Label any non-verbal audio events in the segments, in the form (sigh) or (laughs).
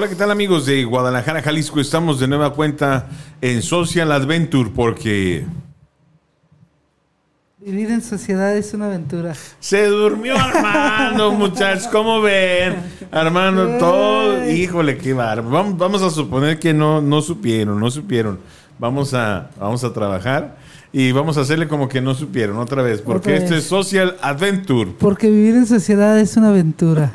Hola, ¿qué tal amigos de Guadalajara, Jalisco? Estamos de nueva cuenta en Social Adventure porque Vivir en sociedad es una aventura. se durmió Armando, (laughs) muchachos. ¿Cómo ven? Armando, todo. Híjole, qué bárbaro. Vamos, vamos a suponer que no, no supieron, no supieron. Vamos a, vamos a trabajar y vamos a hacerle como que no supieron otra vez, porque Otra esto es Social Adventure. Porque vivir en sociedad es una aventura.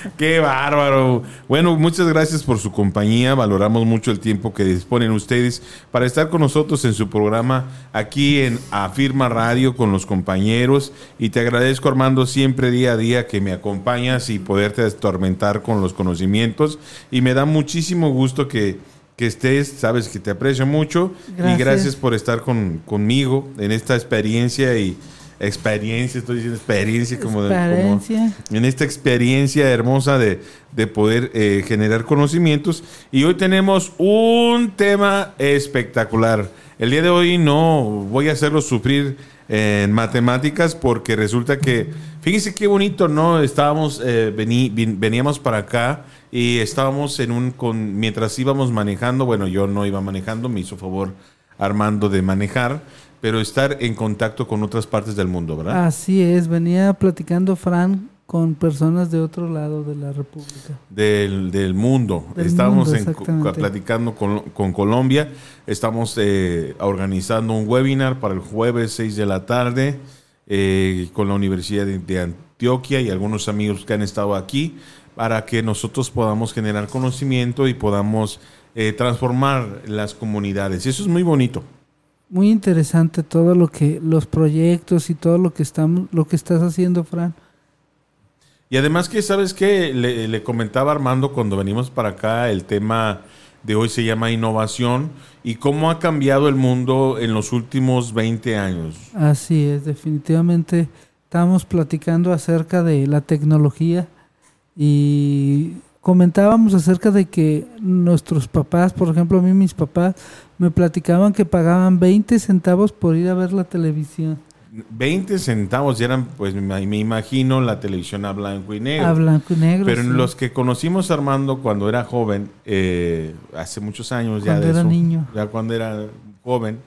(laughs) Qué bárbaro. Bueno, muchas gracias por su compañía. Valoramos mucho el tiempo que disponen ustedes para estar con nosotros en su programa aquí en Afirma Radio con los compañeros. Y te agradezco, Armando, siempre día a día que me acompañas y poderte atormentar con los conocimientos. Y me da muchísimo gusto que, que estés. Sabes que te aprecio mucho. Y Gracias. gracias por estar con, conmigo en esta experiencia y. Experiencia, estoy diciendo experiencia como de. como- Experiencia. en esta experiencia hermosa de, de poder eh, generar conocimientos. Y hoy tenemos un tema espectacular. El día de hoy no voy a hacerlo sufrir en matemáticas porque resulta que, fíjense qué bonito, ¿no? Estábamos, eh, vení- veníamos para acá y estábamos en un, con, mientras íbamos manejando, bueno, yo no iba manejando, me hizo favor Armando de manejar, pero estar en contacto con otras partes del mundo, ¿verdad? Así es, venía platicando Fran con personas de otro lado de la República. del, del mundo. Del estamos mundo, en- platicando con, con Colombia. Estamos eh, organizando un webinar para el jueves 6 de la tarde eh, con la Universidad de, de Antioquia y algunos amigos que han estado aquí para que nosotros podamos generar conocimiento y podamos eh, transformar las comunidades. Y eso es muy bonito. Muy interesante todo lo que los proyectos y todo lo que estamos lo que estás haciendo, Fran. Y además que, ¿sabes qué? Le, le comentaba Armando cuando venimos para acá, el tema de hoy se llama innovación y cómo ha cambiado el mundo en los últimos 20 años. Así es, definitivamente estamos platicando acerca de la tecnología y comentábamos acerca de que nuestros papás, por ejemplo, a mí mis papás me platicaban que pagaban 20 centavos por ir a ver la televisión 20 centavos ya eran, pues me imagino, la televisión a blanco y negro. a blanco y negro. Pero en sí, los que conocimos a Armando cuando era joven, eh, hace muchos años ya Cuando de era eso, niño. ya cuando era joven,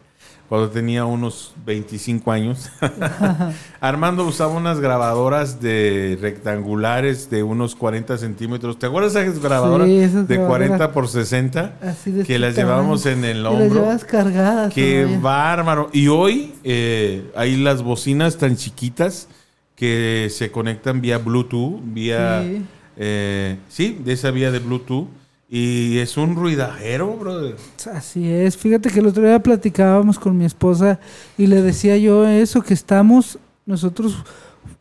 cuando tenía unos 25 años, (laughs) (laughs) Armando usaba unas grabadoras de rectangulares de unos 40 centímetros. ¿Te acuerdas de esas grabadoras Sí, esas de grabadoras. 40 por 60? Así de que las llevábamos en el las hombro. llevabas cargadas. Qué todavía. bárbaro. Y hoy eh, hay las bocinas tan chiquitas que se conectan vía Bluetooth, vía... Sí. eh, sí, de esa vía de Bluetooth. Y es un ruidajero, brother. Así es, fíjate que el otro día platicábamos con mi esposa y le decía yo eso, que estamos, nosotros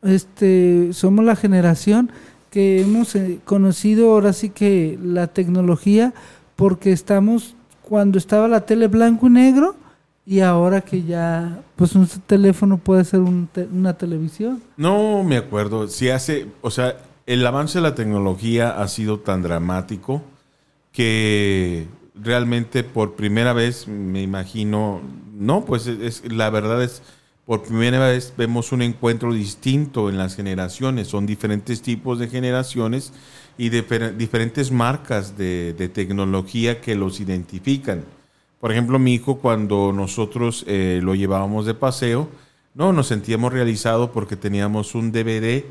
este, somos la generación que hemos eh, conocido ahora sí que la tecnología porque estamos cuando estaba la tele blanco y negro y ahora que ya pues un teléfono puede ser un te- una televisión. No me acuerdo. Si hace, o sea, el avance de la tecnología ha sido tan dramático que realmente por primera vez me imagino, no, pues es, la verdad es por primera vez vemos un encuentro distinto en las generaciones. Son diferentes tipos de generaciones y difer- diferentes marcas de, de tecnología que los identifican. Por ejemplo, mi hijo cuando nosotros eh, lo llevábamos de paseo, no, nos sentíamos realizados porque teníamos un DVD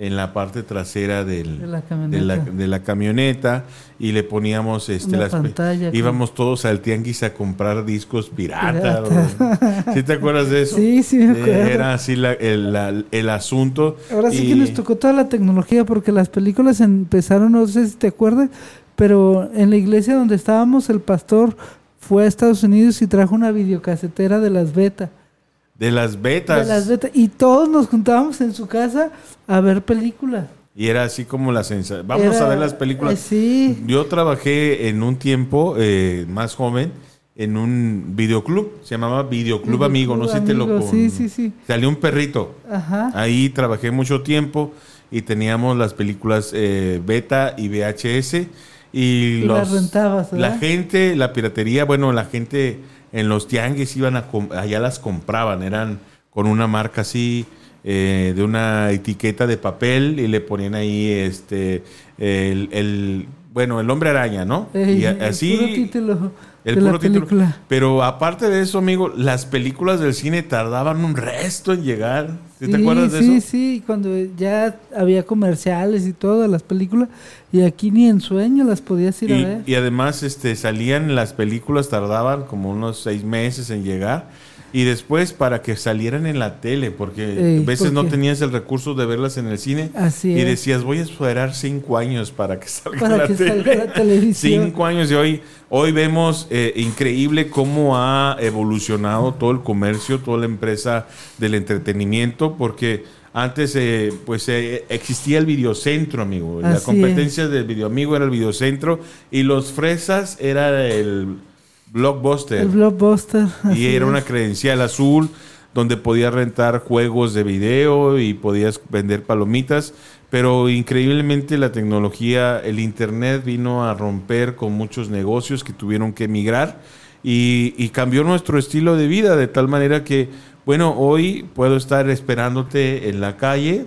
en la parte trasera del, De la de, camioneta. la, de la camioneta y le poníamos este, Una las pantalla, íbamos todos al tianguis a comprar discos pirata. Pirata. ¿Sí te acuerdas de eso? Sí, sí me acuerdo. Era así la- el, la- el asunto. Ahora sí y- que nos tocó toda la tecnología porque las películas empezaron, no sé si te acuerdas, pero en la iglesia donde estábamos el pastor fue a Estados Unidos y trajo una videocasetera de las beta. De las betas. De las beta. Y todos nos juntábamos en su casa a ver películas. Y era así como la sensación. Vamos Era- a ver las películas. eh, sí. Yo trabajé en un tiempo eh, más joven en un videoclub. Se llamaba Videoclub Amigo. No sé si te lo con- Sí, sí, sí. Salió un perrito. Ajá. Ahí trabajé mucho tiempo y teníamos las películas eh, beta y VHS. Y, Y las rentabas, La gente, la piratería, bueno, la gente en los tianguis iban a allá las compraban, eran con una marca así, eh, de una etiqueta de papel y le ponían ahí este el, el- bueno, el hombre araña, ¿no? Ey, y así... El de puro título. película. Pero aparte de eso, amigo, las películas del cine tardaban un resto en llegar. ¿Sí te Sí, acuerdas de sí, eso? Sí, cuando ya había comerciales y todas las películas, y aquí ni en sueño las podías ir a ver. Y, y además este, salían las películas, tardaban como unos seis meses en llegar. Y después para que salieran en la tele, porque Ey, a veces no tenías el recurso de verlas en el cine. Así y es. decías, voy a esperar cinco años para que (laughs) salga Para la que tele. salga la televisión. Cinco años y hoy, hoy vemos eh, increíble cómo ha evolucionado todo el comercio, toda la empresa del entretenimiento, porque antes eh, pues eh, existía el videocentro, amigo. la Así competencia del videoamigo era el videocentro y los fresas era el blockbuster. El blockbuster. Y era es. una credencial azul donde podías rentar juegos de video y podías vender palomitas. Pero increíblemente la tecnología, el Internet vino a romper con muchos negocios que tuvieron que emigrar y, y cambió nuestro estilo de vida de tal manera que, bueno, hoy puedo estar esperándote en la calle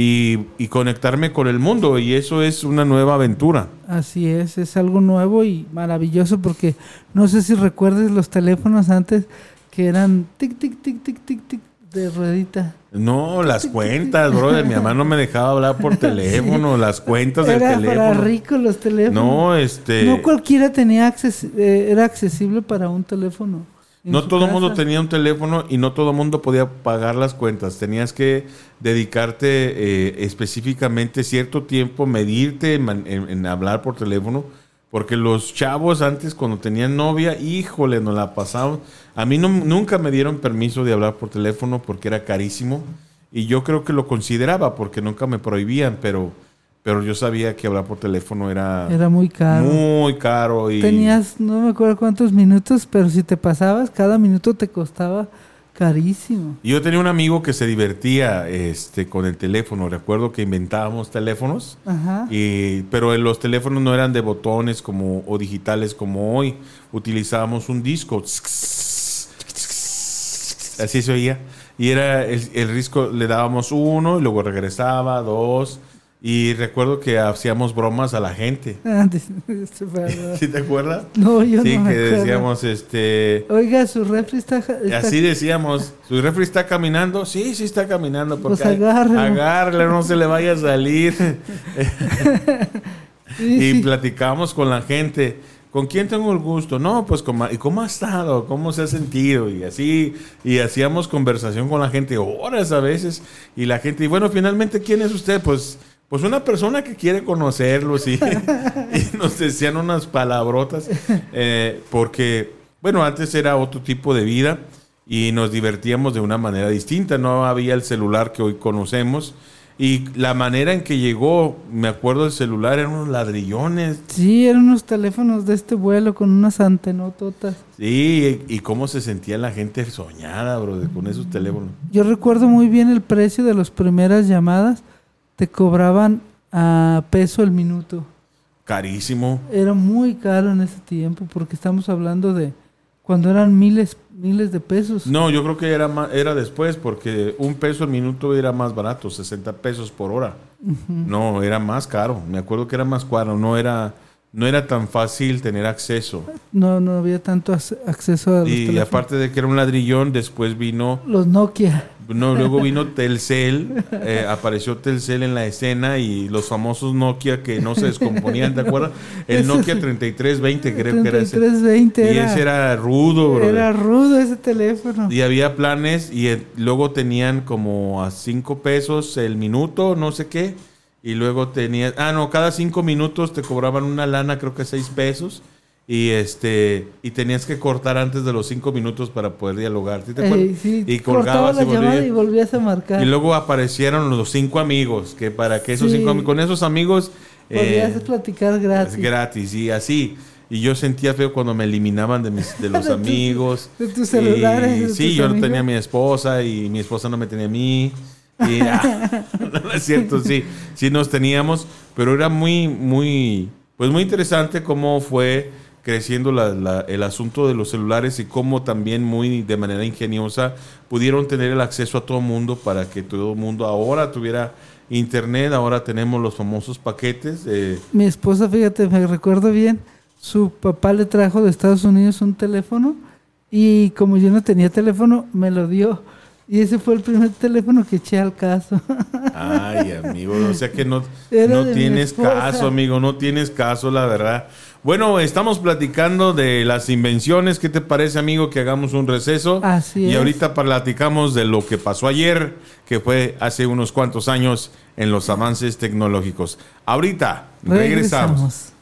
y, y conectarme con el mundo y eso es una nueva aventura. Así es, es algo nuevo y maravilloso porque no sé si recuerdes los teléfonos antes que eran tic, tic, tic, tic, tic, tic de ruedita. No, las cuentas, brother. Mi mamá no me dejaba hablar por (laughs) teléfono, las cuentas del Era para teléfono. ricos los teléfonos. No, este. No cualquiera tenía acces- eh, era accesible para un teléfono. No todo el mundo tenía un teléfono y no todo el mundo podía pagar las cuentas. Tenías que dedicarte eh, específicamente cierto tiempo, medirte en- en hablar por teléfono. Porque los chavos antes cuando tenían novia, híjole, nos la pasaban. A mí no- nunca me dieron permiso de hablar por teléfono porque era carísimo. Y yo creo que lo consideraba porque nunca me prohibían, pero, pero yo sabía que hablar por teléfono era, Era muy caro. muy caro. Y, Tenías, no me acuerdo cuántos minutos, pero si te pasabas, cada minuto te costaba carísimo. Y Yo tenía un amigo que se divertía este, con el teléfono. Recuerdo que inventábamos teléfonos, Ajá. y, pero los teléfonos no eran de botones como, o digitales como hoy. Utilizábamos un disco. Así se oía. Y era el, el disco, le dábamos uno y luego regresaba, dos. Y recuerdo que hacíamos bromas a la gente. (laughs) (laughs) Perdón. ¿Sí te acuerdas? No, yo sí, no me que acuerdo. decíamos, este... Oiga, su refri está... está- Así decíamos, ¿su refri está caminando? Sí, sí está caminando. Porque Pues agárrele, no se le vaya a salir. (laughs) Sí, y sí. platicamos con la gente. ¿Con quién tengo el gusto? No, pues, con ¿y cómo ha estado? ¿Cómo se ha sentido? Y así, y hacíamos conversación con la gente horas a veces. Y la gente, y bueno, finalmente, ¿quién es usted? Pues, pues una persona que quiere conocerlos (laughs) y, y nos decían unas palabrotas. eh, porque, bueno, antes era otro tipo de vida y nos divertíamos de una manera distinta. No había el celular que hoy conocemos. Y la manera en que llegó, me acuerdo del celular, eran unos ladrillones. Sí, eran unos teléfonos de este vuelo con unas antenototas. Sí, y, y cómo se sentía la gente soñada, bro, con esos teléfonos. Yo recuerdo muy bien el precio de las primeras llamadas. Te cobraban a peso el minuto. Carísimo. Era muy caro en ese tiempo porque estamos hablando de cuando eran miles, miles de pesos. No, yo creo que era, ma- era después, porque un peso el minuto era más barato, 60 pesos por hora. No, era más caro. Me acuerdo que era más caro, no era, no era tan fácil tener acceso. No, no había tanto ac- acceso a los Y teléfonos. aparte de que era un ladrillón, después vino Los Nokia. No, luego vino Telcel, eh, apareció Telcel en la escena y los famosos Nokia que no se descomponían, ¿te acuerdas? (laughs) El Nokia sí. 3320 creo que era ese. 3320 Y ese era rudo, bro. era rudo ese teléfono. Y había planes y eh, luego tenían como a 5 pesos el minuto, no sé qué. Y luego tenías, ah, no, cada 5 minutos te cobraban una lana, creo que 6 pesos. Y este y tenías que cortar antes de los 5 minutos para poder dialogar. ¿Sí te? Ey, sí, y colgabas la y volvías. y volvías a marcar. Y luego aparecieron los cinco amigos, que para que esos Sí. cinco con esos amigos Podías eh, platicar gratis. gratis y así. Y yo sentía feo cuando me eliminaban de, mis, de (laughs) los De amigos. de tus celulares, Y de sí, tus yo amigos. tenía a mi esposa y mi esposa no me tenía a mí. Ah, (laughs) es cierto, sí, sí nos teníamos, pero era muy, muy, pues muy interesante cómo fue creciendo la- la- el asunto de los celulares y cómo también muy de manera ingeniosa pudieron tener el acceso a todo mundo para que todo mundo ahora tuviera internet, ahora tenemos los famosos paquetes. eh, Mi esposa, fíjate, me recuerdo bien, su papá le trajo de Estados Unidos un teléfono y como yo no tenía teléfono, me lo dio. Y ese fue el primer teléfono que eché al caso. Ay, amigo, o sea que no, no tienes caso, amigo, no tienes caso, la verdad. Bueno, estamos platicando de las invenciones. ¿Qué te parece, amigo, que hagamos un receso? Así y es. ahorita platicamos de lo que pasó ayer, que fue hace unos cuantos años en los avances tecnológicos. Ahorita regresamos.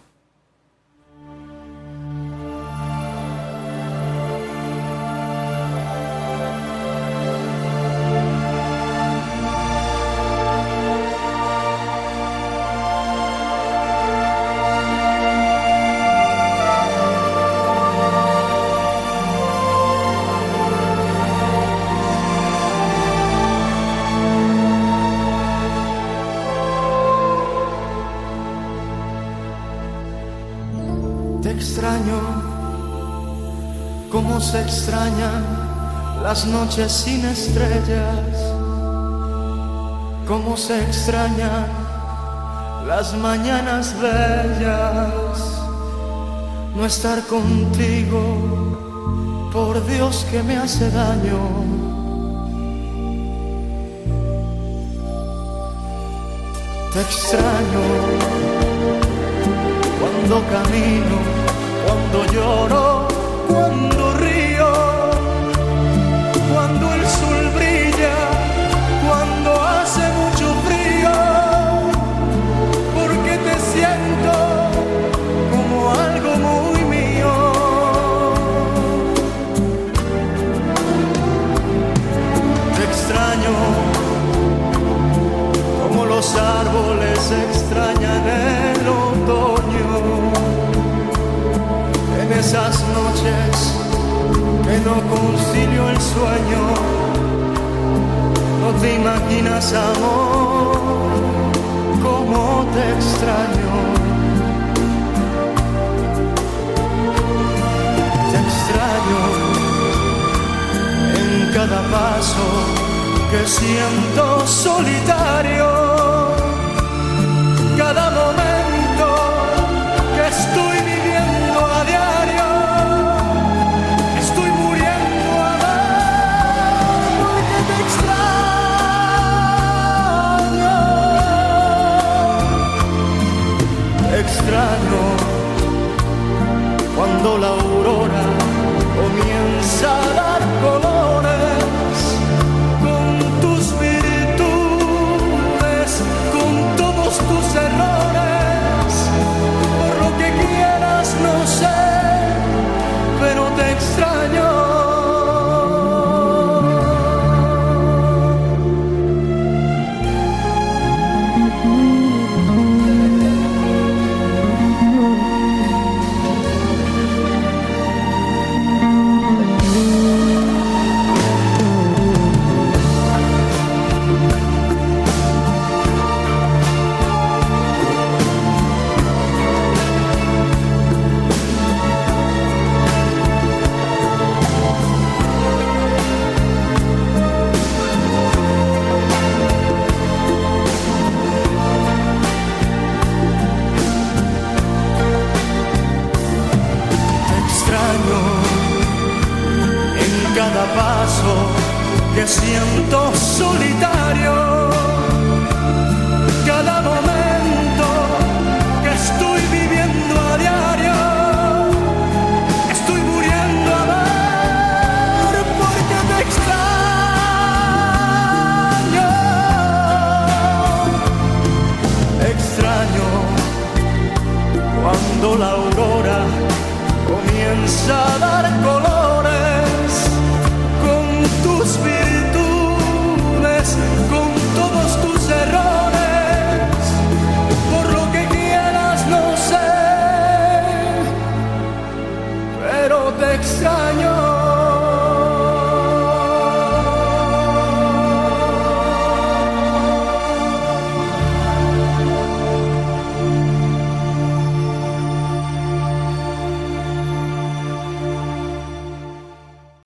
Extraño, como se extrañan las noches sin estrellas, como se extrañan las mañanas bellas, no estar contigo, por Dios que me hace daño. Te extraño cuando camino, lloro, sueño, no te imaginas amor, como te extraño. Te extraño en cada paso que siento solitario,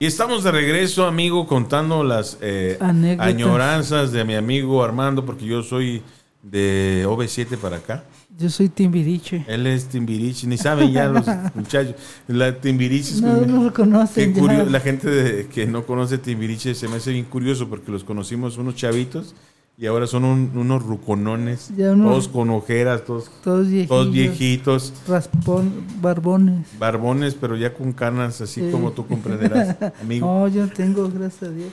Y estamos de regreso, amigo, contando las eh, añoranzas de mi amigo Armando, porque yo soy de OV7 para acá. Yo soy Timbiriche. Él es Timbiriche, ni saben ya los (laughs) muchachos. La Timbiriche es No como- lo reconocen Qué ya. curio- la gente de- que no conoce Timbiriche se me hace bien curioso porque los conocimos unos chavitos y ahora son un- unos ruconones, todos con ojeras, todos, Todos viejitos. todos viejitos, Raspón, barbones. barbones, pero ya con canas, así Sí. como tú comprenderás, (laughs) amigo. No, yo tengo, gracias a Dios.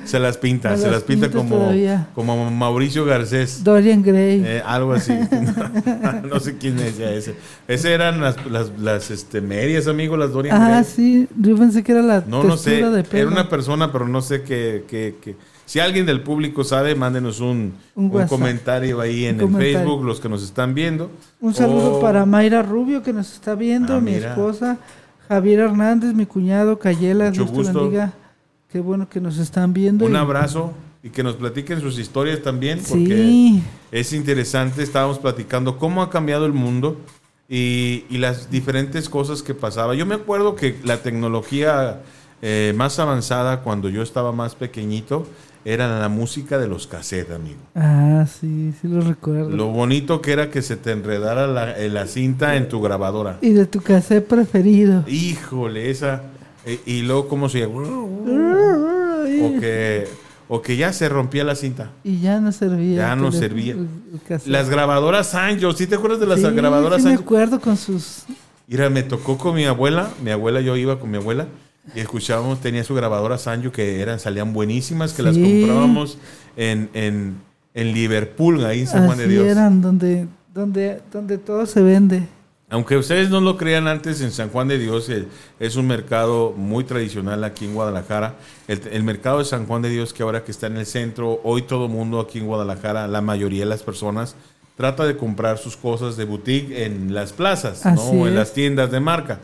(laughs) Se las pinta, se las las pinta como, todavía. como Mauricio Garcés. Dorian Gray. Eh, algo así. (laughs) no sé quién es ya ese. Ese eran las, las, las, este, medias, amigo, las Dorian ah, Gray. sí. Yo pensé que era la No, no sé. textura de pelo. Era una persona, pero no sé qué. qué- qué. Si alguien del público sabe, mándenos un, Un comentario ahí en el. Facebook, los que nos están viendo. Un saludo para Mayra Rubio que nos está viendo, Ah, mi mira. esposa, Javier Hernández, mi cuñado, Cayela, Mucho Dios gusto. bendiga. Qué bueno que nos están viendo. Un y- abrazo y que nos platiquen sus historias también, porque Sí, es interesante. Estábamos platicando cómo ha cambiado el mundo y, y las diferentes cosas que pasaba. Yo me acuerdo que la tecnología eh, más avanzada cuando yo estaba más pequeñito era la música de los cassettes, amigo. ah, sí, sí lo recuerdo. Lo bonito que era que se te enredara la, eh, la cinta en tu grabadora. Y de tu cassette preferido. Híjole, esa. eh, y luego, ¿cómo se llama? O que, o que ya se rompía la cinta. Y ya no servía. Ya no servía. Las grabadoras Sanyo, ¿sí te acuerdas de las Sí, grabadoras sí me Sanyo? acuerdo con sus... Mira, me tocó con mi abuela. Mi abuela, yo iba con mi abuela y escuchábamos, tenía su grabadora Sanyo que eran, salían buenísimas, que las comprábamos en, en, en Liverpool, ahí en San Juan de Dios. eran, donde, donde, donde todo se vende. Aunque ustedes no lo crean antes, en San Juan de Dios eh, es un mercado muy tradicional aquí en Guadalajara. El, el mercado de San Juan de Dios, que ahora que está en el centro, hoy todo mundo aquí en Guadalajara, la mayoría de las personas, trata de comprar sus cosas de boutique en las plazas, ¿no? O en las tiendas de marca.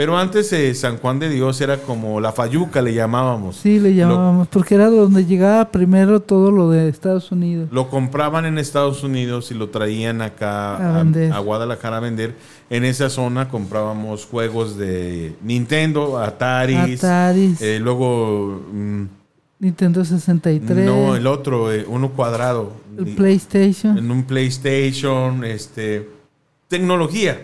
Pero antes eh, San Juan de Dios era como la Fayuca, le llamábamos. Sí, le Lo- llamábamos, porque era donde llegaba primero todo lo de Estados Unidos. Lo compraban en Estados Unidos y lo traían acá A a, vender. a Guadalajara a vender. En esa zona comprábamos juegos de Nintendo, Atari, Ataris, eh, luego mm, Nintendo 63, no el otro, eh, uno cuadrado, el PlayStation. en un PlayStation, este tecnología.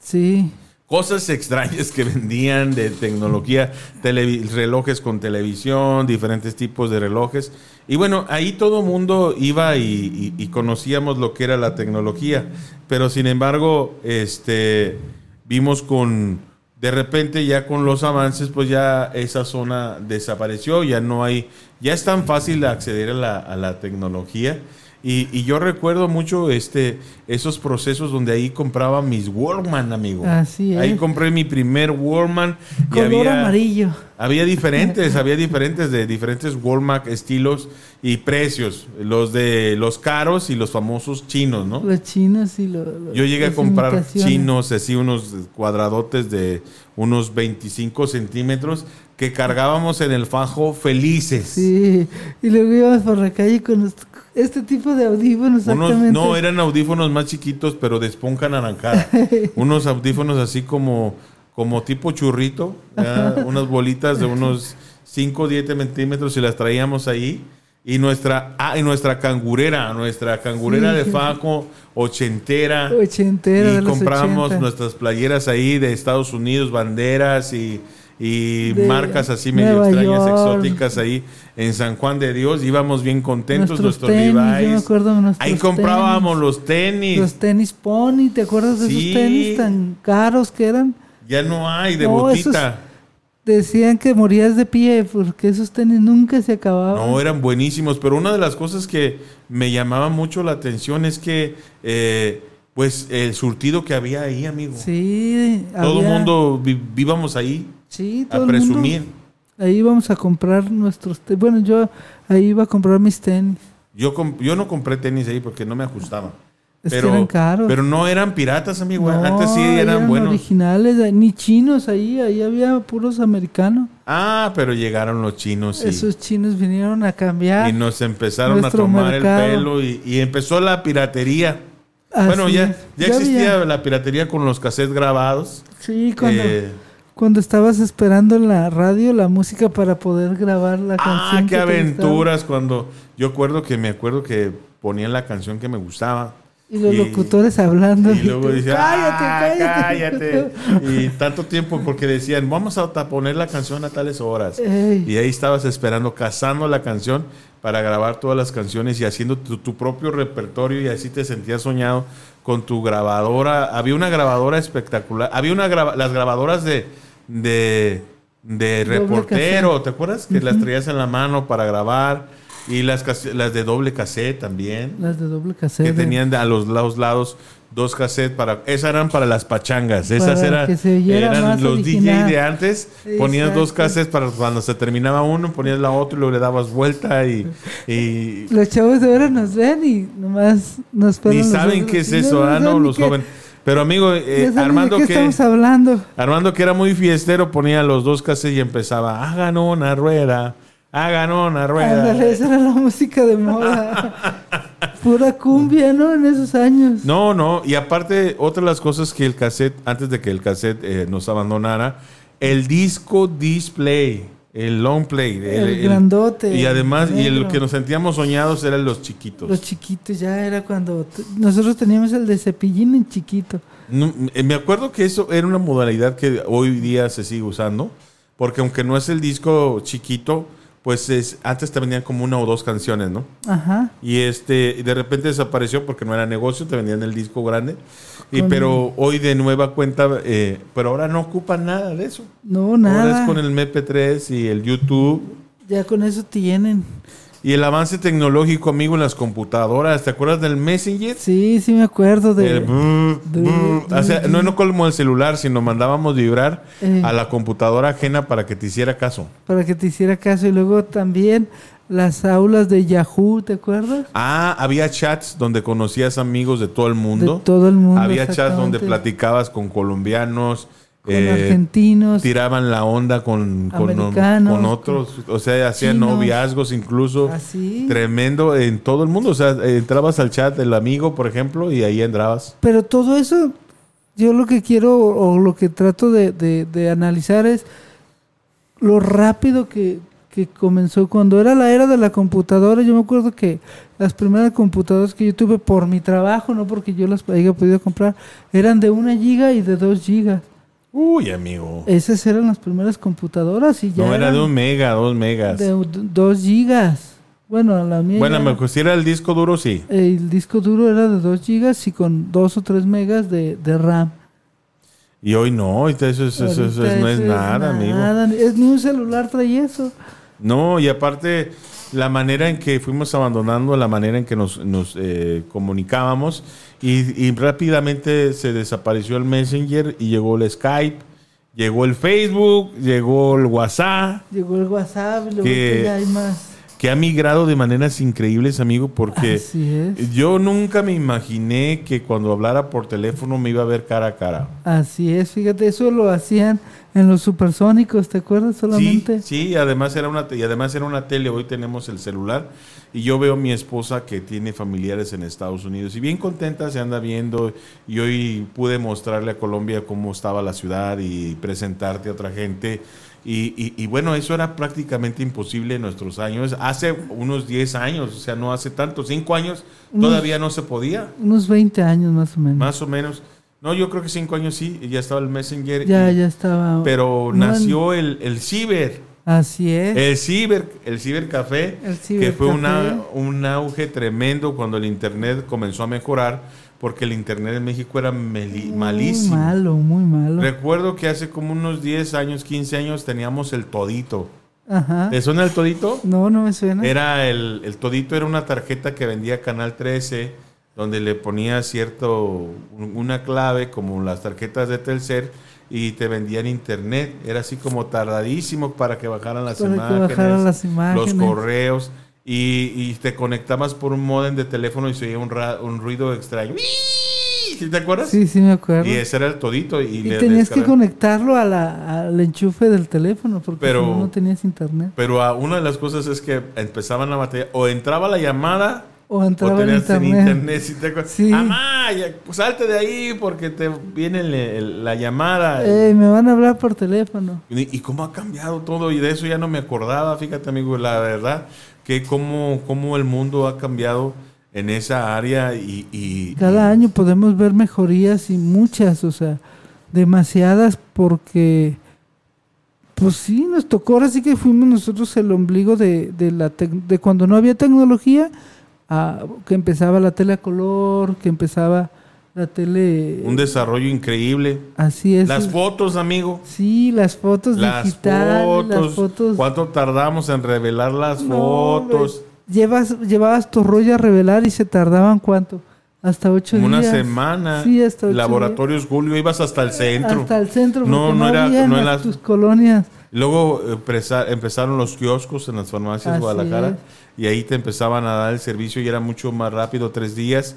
Sí, Cosas extrañas que vendían de tecnología, relojes con televisión, diferentes tipos de relojes. Y bueno, ahí todo mundo iba y conocíamos lo que era la tecnología. Pero sin embargo, este, vimos con, de repente ya con los avances, pues ya esa zona desapareció, ya no hay, ya es tan fácil acceder a la, a la tecnología. Y, y yo recuerdo mucho este, esos procesos donde ahí compraba mis Walkman, amigo. Así es. Ahí compré mi primer Walkman. y color había, amarillo. había diferentes, (laughs) había diferentes de diferentes Walmart estilos y precios. Los de los caros y los famosos chinos, ¿no? Los chinos y los. los- Yo llegué a comprar chinos, así unos cuadradotes de unos 25 centímetros que cargábamos en el fajo felices. Sí, y luego íbamos por la calle con los- este tipo de audífonos Unos, no, eran audífonos más chiquitos, pero de esponja anaranjada. (laughs) unos audífonos así como, como tipo churrito, ¿ya? (laughs) unas bolitas de unos 5 o 10 centímetros y las traíamos ahí. Y nuestra, ah, y nuestra cangurera, nuestra cangurera Sí. de fajo ochentera. Ochentera de y los comprábamos 80. nuestras playeras ahí de Estados Unidos, banderas y, y De marcas así medio extrañas, York. exóticas ahí en San Juan de Dios. Íbamos bien contentos, Nuestros tenis, yo me Levi's. acuerdo de nuestros Ahí comprábamos tenis. los tenis. Los tenis Pony, ¿te acuerdas de Sí. esos tenis tan caros que eran? Ya no hay de No, botita. Decían que morías de pie porque esos tenis nunca se acababan. No, eran buenísimos. Pero una de las cosas que me llamaba mucho la atención es que, eh, pues, el surtido que había ahí, amigo. Sí, Todo el había- mundo vi- íbamos ahí sí, a todo el mundo. presumir. Ahí íbamos a comprar nuestros tenis. Bueno, yo ahí iba a comprar mis tenis. Yo, comp- yo no compré tenis ahí porque no me ajustaban. Es pero, que eran caros. pero no eran piratas, amigo. No, Antes sí eran, buenos. originales, eh, ni chinos ahí, ahí había puros americanos. Ah, pero llegaron los chinos y, Esos chinos vinieron a cambiar. y nos empezaron a nuestro tomar mercado. el pelo y, y empezó la piratería. Así bueno, ya, ya Ya existía había- la piratería con los cassettes grabados. Sí, cuando, Eh, cuando estabas esperando en la radio la música para poder grabar la canción. Ah, qué aventuras cuando yo acuerdo que me acuerdo que ponían la canción que me gustaba. Y los Y- locutores hablando. Y luego tú, dice, cállate, "Ah, cállate. cállate". (laughs) Y tanto tiempo porque decían, vamos a poner la canción a tales horas. Ey. Y ahí estabas esperando, cazando la canción para grabar todas las canciones y haciendo tu, tu propio repertorio y así te sentías soñado con tu grabadora. Había una grabadora espectacular. Había una las grabadoras de, de, reportero. ¿te acuerdas? Que las traías en la mano para grabar. Y las, las de doble cassette también Las de doble cassette. que tenían a los lados lados dos cassettes para esas eran para las pachangas esas Para eran que se oyera eran los original. DJ de antes ponías dos cassettes para cuando se terminaba uno ponías la otra y luego le dabas vuelta y, y Los chavos de ahora nos ven y nomás nos ni saben qué es eso ah no los jóvenes pero amigo eh, Armando ¿De qué que estamos hablando? Armando que era muy fiestero ponía los dos cassettes y empezaba hagan una rueda hagan una rueda Ándale, esa era la música de moda. (laughs) Pura cumbia, ¿no? En esos años. No, no, y aparte, otra de las cosas que el cassette, antes de que el cassette eh, nos abandonara, el disco display, el long play. El grandote, Y además, y el que nos sentíamos soñados eran los chiquitos. Los chiquitos ya era cuando nosotros teníamos el de cepillín en chiquito. No, eh, me acuerdo que eso era una modalidad que hoy día se sigue usando, porque aunque no es el disco chiquito, pues es, antes te vendían como una o dos canciones, ¿no? Ajá. Y este, de repente desapareció porque no era negocio, te vendían el disco grande. Y Con- pero hoy de nueva cuenta, eh, pero ahora no ocupan nada de eso. No, Ahora nada. es con el MP3 y el YouTube. Ya con eso tienen. Y el avance tecnológico, amigo, en las computadoras. ¿Te acuerdas del Messenger? Sí, sí me acuerdo de... El brr, de- brr. O sea, no, no como el celular, sino mandábamos vibrar Eh. a la computadora ajena para que te hiciera caso. Para que te hiciera caso. Y luego también las aulas de Yahoo, ¿te acuerdas? Ah, había chats donde conocías amigos de todo el mundo. De todo el mundo. Había chats donde platicabas con colombianos, Con eh, argentinos. tiraban la onda con, con, otros, o sea, hacían chinos. noviazgos incluso. Así. Tremendo en todo el mundo. O sea, entrabas al chat del amigo, por ejemplo, y ahí entrabas. Pero todo eso, yo lo que quiero o lo que trato de, de- de analizar es lo rápido que, que comenzó. Cuando era la era de la computadora, yo me acuerdo que las primeras computadoras que yo tuve por mi trabajo, no porque yo las haya podido comprar, eran de una giga y de dos gigas. Uy, amigo. Esas eran las primeras computadoras y ya No era de un mega, dos megas. de dos gigas. Bueno, la mía Bueno, me era- si era el disco duro, sí. el disco duro era de 2 gigas y con 2 o 3 megas de, de RAM. Y hoy no, eso, eso- eso- eso no es nada, amigo. nada, Es ni un celular trae eso. No, y aparte, la manera en que fuimos abandonando, la manera en que nos, nos, eh, comunicábamos, y, y rápidamente se desapareció el Messenger y llegó el Skype, llegó el Facebook, llegó el WhatsApp, Llegó el WhatsApp luego Que- que ya hay más. que ha migrado de maneras increíbles, amigo, porque Así es. yo nunca me imaginé que cuando hablara por teléfono me iba a ver cara a cara. Así es, fíjate, eso lo hacían en los supersónicos, ¿te acuerdas? Solamente. Sí, sí, además era una y además era una tele, hoy tenemos el celular y yo veo a mi esposa que tiene familiares en Estados Unidos y bien contenta se anda viendo y hoy pude mostrarle a Colombia cómo estaba la ciudad y presentarte a otra gente y, y- y bueno, eso era prácticamente imposible en nuestros años, hace unos 10 años, o sea, no hace tanto, 5 años Unos- todavía no se podía, Unos 20 años más o menos. más o menos. No, yo creo que 5 años sí, ya estaba el Messenger. ya, y- ya estaba. Pero No, nació el, el ciber. Así es. El ciber, el cibercafé, El que fue una, un auge tremendo cuando el internet comenzó a mejorar, porque el internet en México era meli- malísimo. Muy malo, muy malo. Recuerdo que hace como unos 10 años, 15 años teníamos el todito. Ajá. ¿Te suena el todito? No, no me suena. Era el, el todito era una tarjeta que vendía Canal 13, donde le ponía cierto, un- una clave como las tarjetas de Telcel y te vendían internet. Era así como tardadísimo para que bajaran las Para que imágenes, bajaran las imágenes. los correos y, y te conectabas por un modem de teléfono y se oía un, ra- un ruido extraño. ¿Sí te acuerdas? Sí, sí me acuerdo. Y ese era el todito. Y, Y le tenías que conectarlo a la, al enchufe del teléfono porque Pero- si no, no tenías internet. Pero ah, una de las cosas es que empezaban la batería, o entraba la llamada O O entraba en tenías en internet. internet. ¿sí te? Sí. Mamá, ya, pues salte de ahí porque te viene el- el- la llamada. Eh, me van a hablar por teléfono. Y, y cómo ha cambiado todo, y de eso ya no me acordaba, fíjate amigo, la verdad, que cómo, cómo el mundo ha cambiado en esa área y... y- Cada y- año podemos ver mejorías y muchas, o sea, demasiadas porque, pues sí, nos tocó, ahora sí que fuimos nosotros el ombligo de, de, la tec- de cuando no había tecnología, a, que empezaba la tele a color, que empezaba la tele... Un desarrollo increíble. así es. Las fotos, amigo. Sí, las fotos Las digitales, fotos. las fotos... ¿Cuánto tardamos en revelar las No, fotos? Llevas, llevabas tu rollo a revelar y se tardaban cuánto? Hasta ocho Como una días. semana. Sí, hasta ocho Laboratorios Julio, ibas hasta el centro. Hasta el centro, No, no, era- no en las- tus colonias. Luego empresa- empezaron los kioscos en las farmacias Así de Guadalajara es. Y ahí te empezaban a dar el servicio y era mucho más rápido, tres días.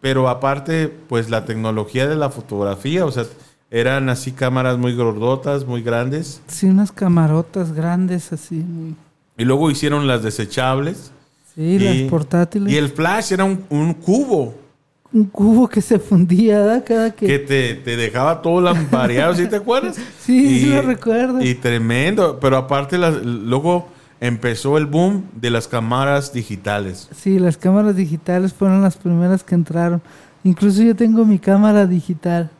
Pero aparte, pues la tecnología de la fotografía, o sea, eran así cámaras muy gordotas, muy grandes. Sí, unas camarotas grandes así. muy- Y luego hicieron las desechables. Sí, Y- las portátiles. Y el flash era un, un cubo Un cubo que se fundía, ¿verdad? Cada que... que te, te dejaba todo lampareado, ¿sí te acuerdas? (laughs) Sí, sí lo recuerdo. Y tremendo. Pero aparte, las- luego empezó el boom de las cámaras digitales. Sí, las cámaras digitales fueron las primeras que entraron. Incluso yo tengo mi cámara digital.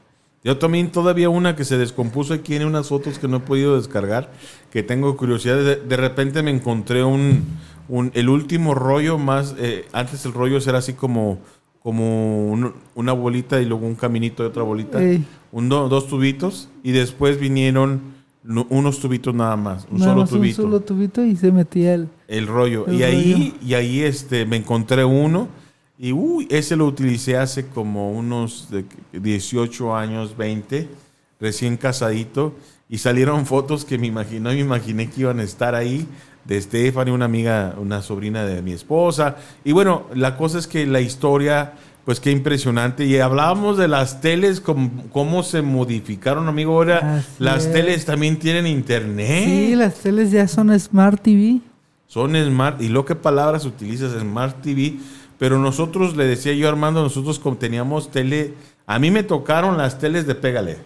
Yo también todavía una que se descompuso aquí en unas fotos que no he podido descargar, que tengo curiosidad. De, de repente me encontré un, un- el último rollo más, eh, antes el rollo era así como, como un- una bolita y luego un caminito de otra bolita, Ey. un do- dos tubitos y después vinieron no- unos tubitos nada más, un Nada solo más tubito, Un solo tubito y se metía el... el rollo. el y ahí, rollo. y ahí este, me encontré uno y uy, ese lo utilicé hace como unos de 18 años, 20, recién casadito. Y salieron fotos que me imaginé, me imaginé que iban a estar ahí de Stephanie, una amiga, una sobrina de mi esposa. Y bueno, la cosa es que la historia, pues qué impresionante. Y hablábamos de las teles, cómo, se modificaron, amigo. Ahora Así las es. teles también tienen internet. Sí, las teles ya son Smart TV. Son smart, y lo que palabras utilizas, Smart TV, pero nosotros, le decía yo Armando, nosotros teníamos tele, a mí me tocaron las teles de Pégale,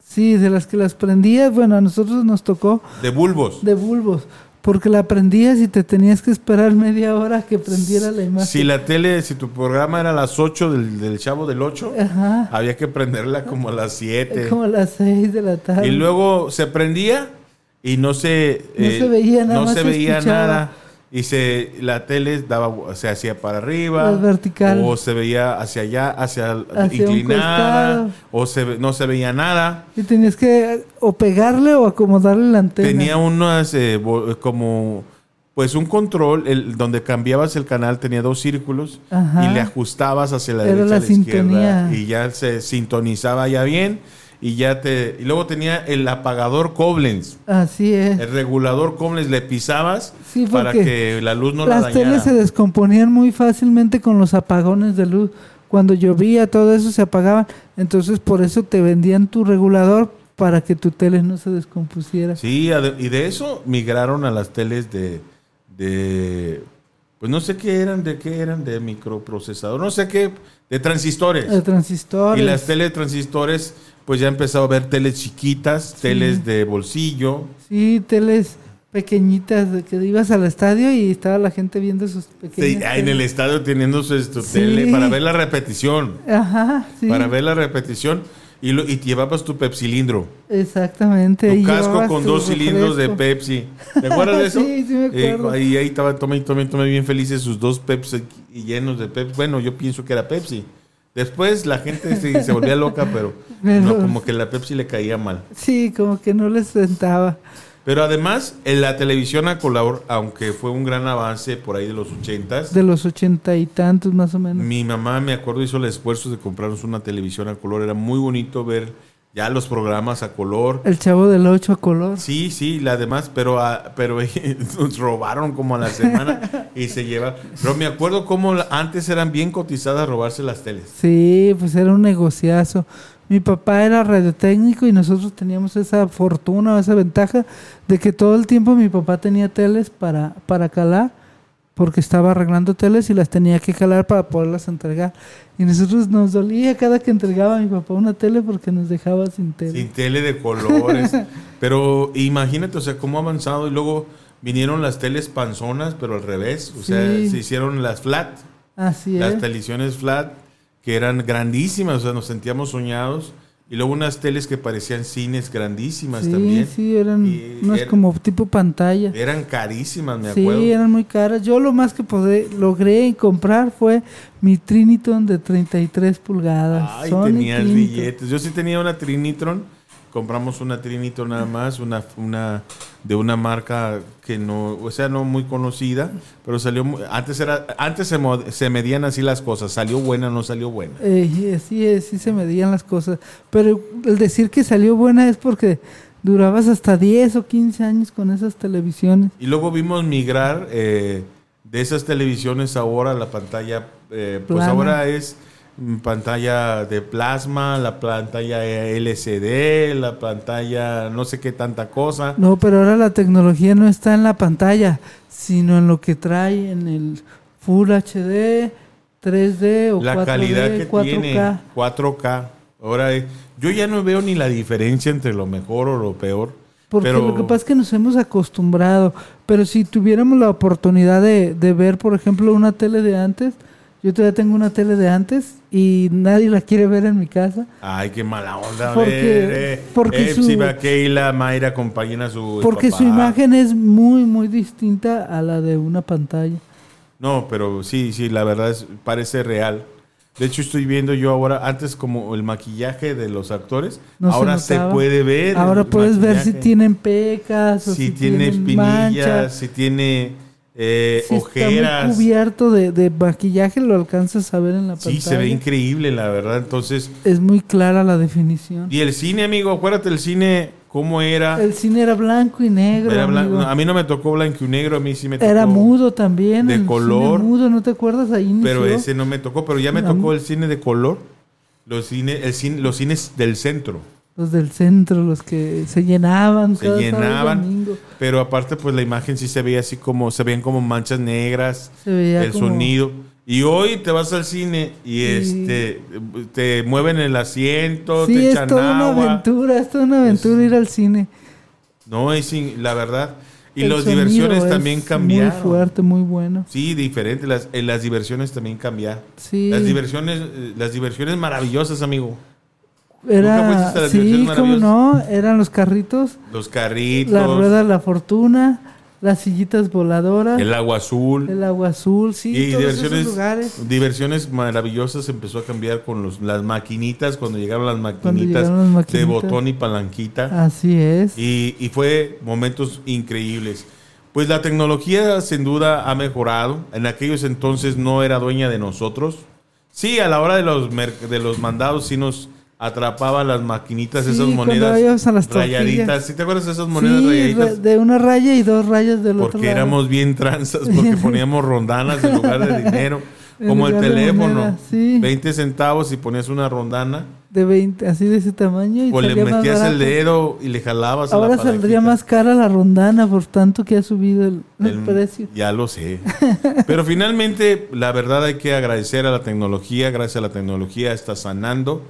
Sí, de las que las prendías, bueno, a nosotros nos tocó de bulbos. de bulbos, porque la prendías y te tenías que esperar media hora que prendiera la imagen. Si la tele, si tu programa era a las 8 del, del Chavo del 8, Ajá, había que prenderla como a las 7. como a las seis de la tarde. Y luego se prendía y no se, eh, No se veía nada no se se veía escuchaba. nada. Y se, la tele daba, se hacía para arriba. Vertical. O se veía hacia allá, hacia, inclinada. O se, no se veía nada. Y tenías que o pegarle o acomodarle la antena. Tenía unas eh, como pues un control el, donde cambiabas el canal tenía dos círculos Ajá. y le ajustabas hacia la Era derecha la a la izquierda y ya se sintonizaba ya bien y ya te y luego tenía el apagador Koblenz Así es. el regulador Koblenz le pisabas Sí, para que la luz no la Las dañara teles se descomponían muy fácilmente con los apagones de luz. Cuando llovía, todo eso se apagaban. Entonces, por eso te vendían tu regulador para que tu tele no se descompusiera. sí y de eso migraron a las teles de de pues no sé qué eran de qué eran de microprocesador no sé qué de transistores De transistores. Y las teles transistores, pues ya he empezado a ver teles chiquitas, teles de bolsillo. Sí, teles pequeñitas de que ibas al estadio y estaba la gente viendo sus Sí, pequeñas. en el estadio teniendo su, su Sí. tele para ver la repetición. Ajá, sí. Para ver la repetición. Y, lo- y llevabas tu pepsilindro. Exactamente. Tu y casco con tu dos cilindros de. Pepsi. ¿Te acuerdas de (laughs) eso? Sí, sí me Eh, acuerdo. ahí, ahí y tome y tome bien felices sus dos Pepsi llenos de Pepsi. Bueno, yo pienso que era Pepsi. Después la gente se, (laughs) se volvía loca, pero, Pero- no, como que la Pepsi le caía mal. Sí, como que no les sentaba. Pero además, en la televisión a color, aunque fue un gran avance por ahí de los ochentas, De los ochenta y tantos más o menos. mi mamá, me acuerdo, hizo el esfuerzo de comprarnos una televisión a color. Era muy bonito ver ya los programas a color. El chavo del 8 a color. Sí, sí, la demás, pero, ah, pero (laughs) nos robaron como a la semana y se lleva. Pero me acuerdo cómo antes eran bien cotizadas robarse las teles. Sí, pues era un negociazo. Mi papá era radiotécnico y nosotros teníamos esa fortuna o esa ventaja de que todo el tiempo mi papá tenía teles para, para calar porque estaba arreglando teles y las tenía que jalar para poderlas entregar. Y nosotros nos dolía cada que entregaba a mi papá una tele porque nos dejaba sin tele. Sin tele de colores. (laughs) pero imagínate, o sea, cómo ha avanzado y luego vinieron las teles panzonas, pero al revés. O sea, Sí. se hicieron las flat, Así las es. televisiones flat, que eran grandísimas, o sea, nos sentíamos soñados. Y luego unas teles que parecían cines grandísimas Sí, también. sí, eran Y unas era- como tipo pantalla. Eran carísimas, me Sí, acuerdo. eran muy caras. Yo lo más que podré, logré comprar fue mi Triniton de 33 pulgadas. Ay, Sony tenías billetes. Yo sí tenía una Trinitron. Compramos una Trinitron nada más, una, una de una marca que no, o sea, no muy conocida, pero salió antes era antes se, se medían así las cosas, salió buena, no salió buena. Eh, sí, sí se medían las cosas. Pero el decir que salió buena es porque durabas hasta 10 o 15 años con esas televisiones. Y luego vimos migrar eh, de esas televisiones ahora a la pantalla, eh, pues ahora es mm, pantalla de plasma, la pantalla LCD, la pantalla no sé qué tanta cosa. No, pero ahora la tecnología no está en la pantalla, sino en lo que trae en el Full HD, 3D o la 4D, calidad que 4K. tiene 4K. Ahora eh, yo ya no veo ni la diferencia entre lo mejor o lo peor. Porque pero lo que pasa es que nos hemos acostumbrado. Pero si tuviéramos la oportunidad de, de ver, por ejemplo, una tele de antes, yo todavía tengo una tele de antes y nadie la quiere ver en mi casa. Ay, qué mala onda. Porque- ver, eh, porque su- Epsi, Keila, Mayra acompañan a su Porque su papá. imagen es muy, muy distinta a la de una pantalla. No, pero sí, sí, la verdad es, parece real. De hecho, estoy viendo yo ahora, antes como el maquillaje de los actores, No ahora se, puede ver. Ahora puedes ver si tienen pecas o si, si, tiene tienen espinillas, manchas. si tiene eh, Si está ojeras. muy cubierto de, de maquillaje, lo alcanzas a ver en la pantalla. Sí, se ve increíble, la verdad. Entonces, Es muy clara la definición. y el cine, amigo, acuérdate el cine, cómo era. El cine era blanco y negro. Era blan- amigo. a mí no me tocó blanco y negro, a mí sí me tocó. Era mudo también. de el cine color. mudo, ¿no te acuerdas? Ahí inició. Pero ese no me tocó, pero ya me tocó el cine de color. Los, cine, el cine, los cines del centro. Los del centro, los que se llenaban. Se cada llenaban. domingo. Pero aparte, pues la imagen sí se veía así como, se veían como manchas negras, el como- sonido. Y hoy te vas al cine y este te mueven el asiento, Sí, te es echan toda una aventura, es toda una aventura ir al cine. No, es sin- la verdad. Y las diversiones es también cambiaron. Muy fuerte, muy bueno. Sí, diferente. Las, eh, las diversiones también cambiaron. Sí. Las diversiones, eh, las diversiones maravillosas, amigo. Era, hasta las sí, diversiones cómo no, eran los carritos, Los carritos, la rueda de la fortuna, las sillitas voladoras, el el, agua azul. agua azul, sí, y todos diversiones, esos lugares. diversiones maravillosas empezó a cambiar con los, las maquinitas, cuando llegaron las maquinitas, llegaron las de maquinitas. botón y palanquita. Así es. Y, y fue momentos increíbles. Pues la tecnología sin duda ha mejorado. En aquellos entonces no era dueña de nosotros. Sí, a la hora de los, de los mandados sí nos atrapaban las maquinitas, Sí, esas monedas a las rayaditas. ¿Sí te acuerdas de esas monedas Sí, rayaditas? ra- de una raya y dos rayas del otro Porque éramos bien tranzas, porque poníamos rondanas en lugar de (laughs) dinero. Como el teléfono. sí. 20 centavos y ponías una rondana. de 20, así de ese tamaño. Y O le metías el dedo y le jalabas a la Ahora saldría más cara la rondana por tanto que ha subido el, el El- precio. Ya lo sé. (laughs) Pero finalmente, la verdad hay que agradecer a la tecnología. Gracias a la tecnología está sanando.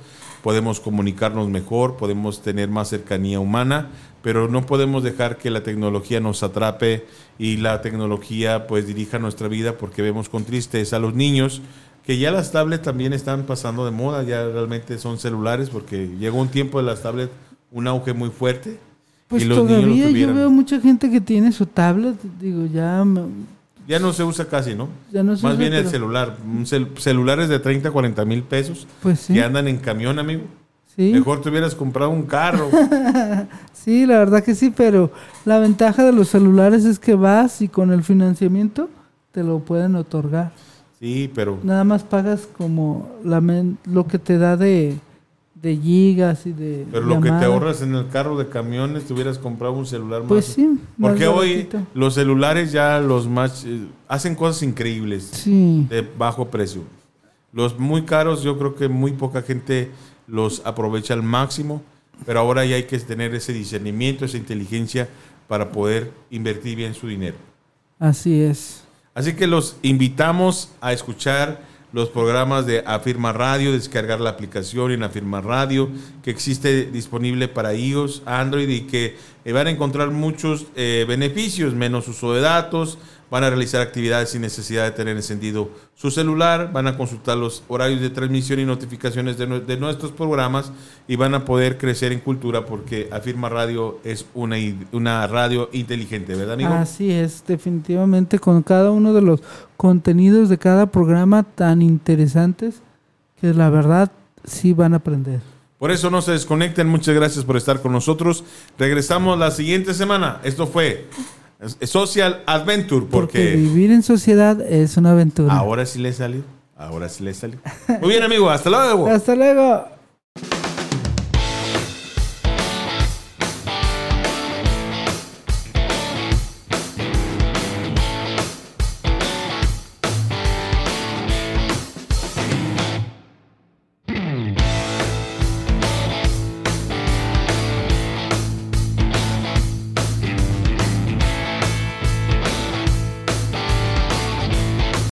Podemos comunicarnos mejor, podemos tener más cercanía humana, pero no podemos dejar que la tecnología nos atrape y la tecnología pues dirija nuestra vida porque vemos con tristeza a los niños que ya las tablets también están pasando de moda, ya realmente son celulares porque llegó un tiempo de las tablets un auge muy fuerte. Pues y los niños lo todavía yo tuvieran. veo mucha gente que tiene su tablet, digo, ya, Ya no se usa casi, ¿no? ya no se Más usa, bien el pero- celular. Cel- celulares de 30, 40 mil pesos Pues sí, que andan en camión, amigo. sí, Mejor te hubieras comprado un carro. (laughs) sí, la verdad que sí, pero la ventaja de los celulares es que vas y con el financiamiento te lo pueden otorgar. sí, pero Nada más pagas como la men- lo que te da de, de gigas y de pero lo que te ahorras en el carro de camiones te hubieras comprado un celular más. Pues sí, más Porque hoy los celulares ya los más eh, hacen cosas increíbles Sí, de bajo precio. Los muy caros yo creo que muy poca gente los aprovecha al máximo, pero ahora ya hay que tener ese discernimiento, esa inteligencia para poder invertir bien su dinero. así es. Así que los invitamos a escuchar los programas de Afirma Radio, descargar la aplicación en Afirma Radio que existe disponible para iOS, Android y que eh, van a encontrar muchos eh, beneficios, menos uso de datos, van a realizar actividades sin necesidad de tener encendido su celular, van a consultar los horarios de transmisión y notificaciones de, nue- de nuestros programas y van a poder crecer en cultura porque Afirma Radio es una, una radio inteligente, ¿verdad, amigo? Así es, definitivamente con cada uno de los contenidos de cada programa tan interesantes que la verdad sí van a aprender. Por eso no se desconecten. Muchas gracias por estar con nosotros. Regresamos la siguiente semana. Esto fue Social Adventure Porque porque vivir en sociedad es una aventura. ahora sí le salió. Ahora sí le salió. Muy bien, amigo. Hasta luego. Hasta luego.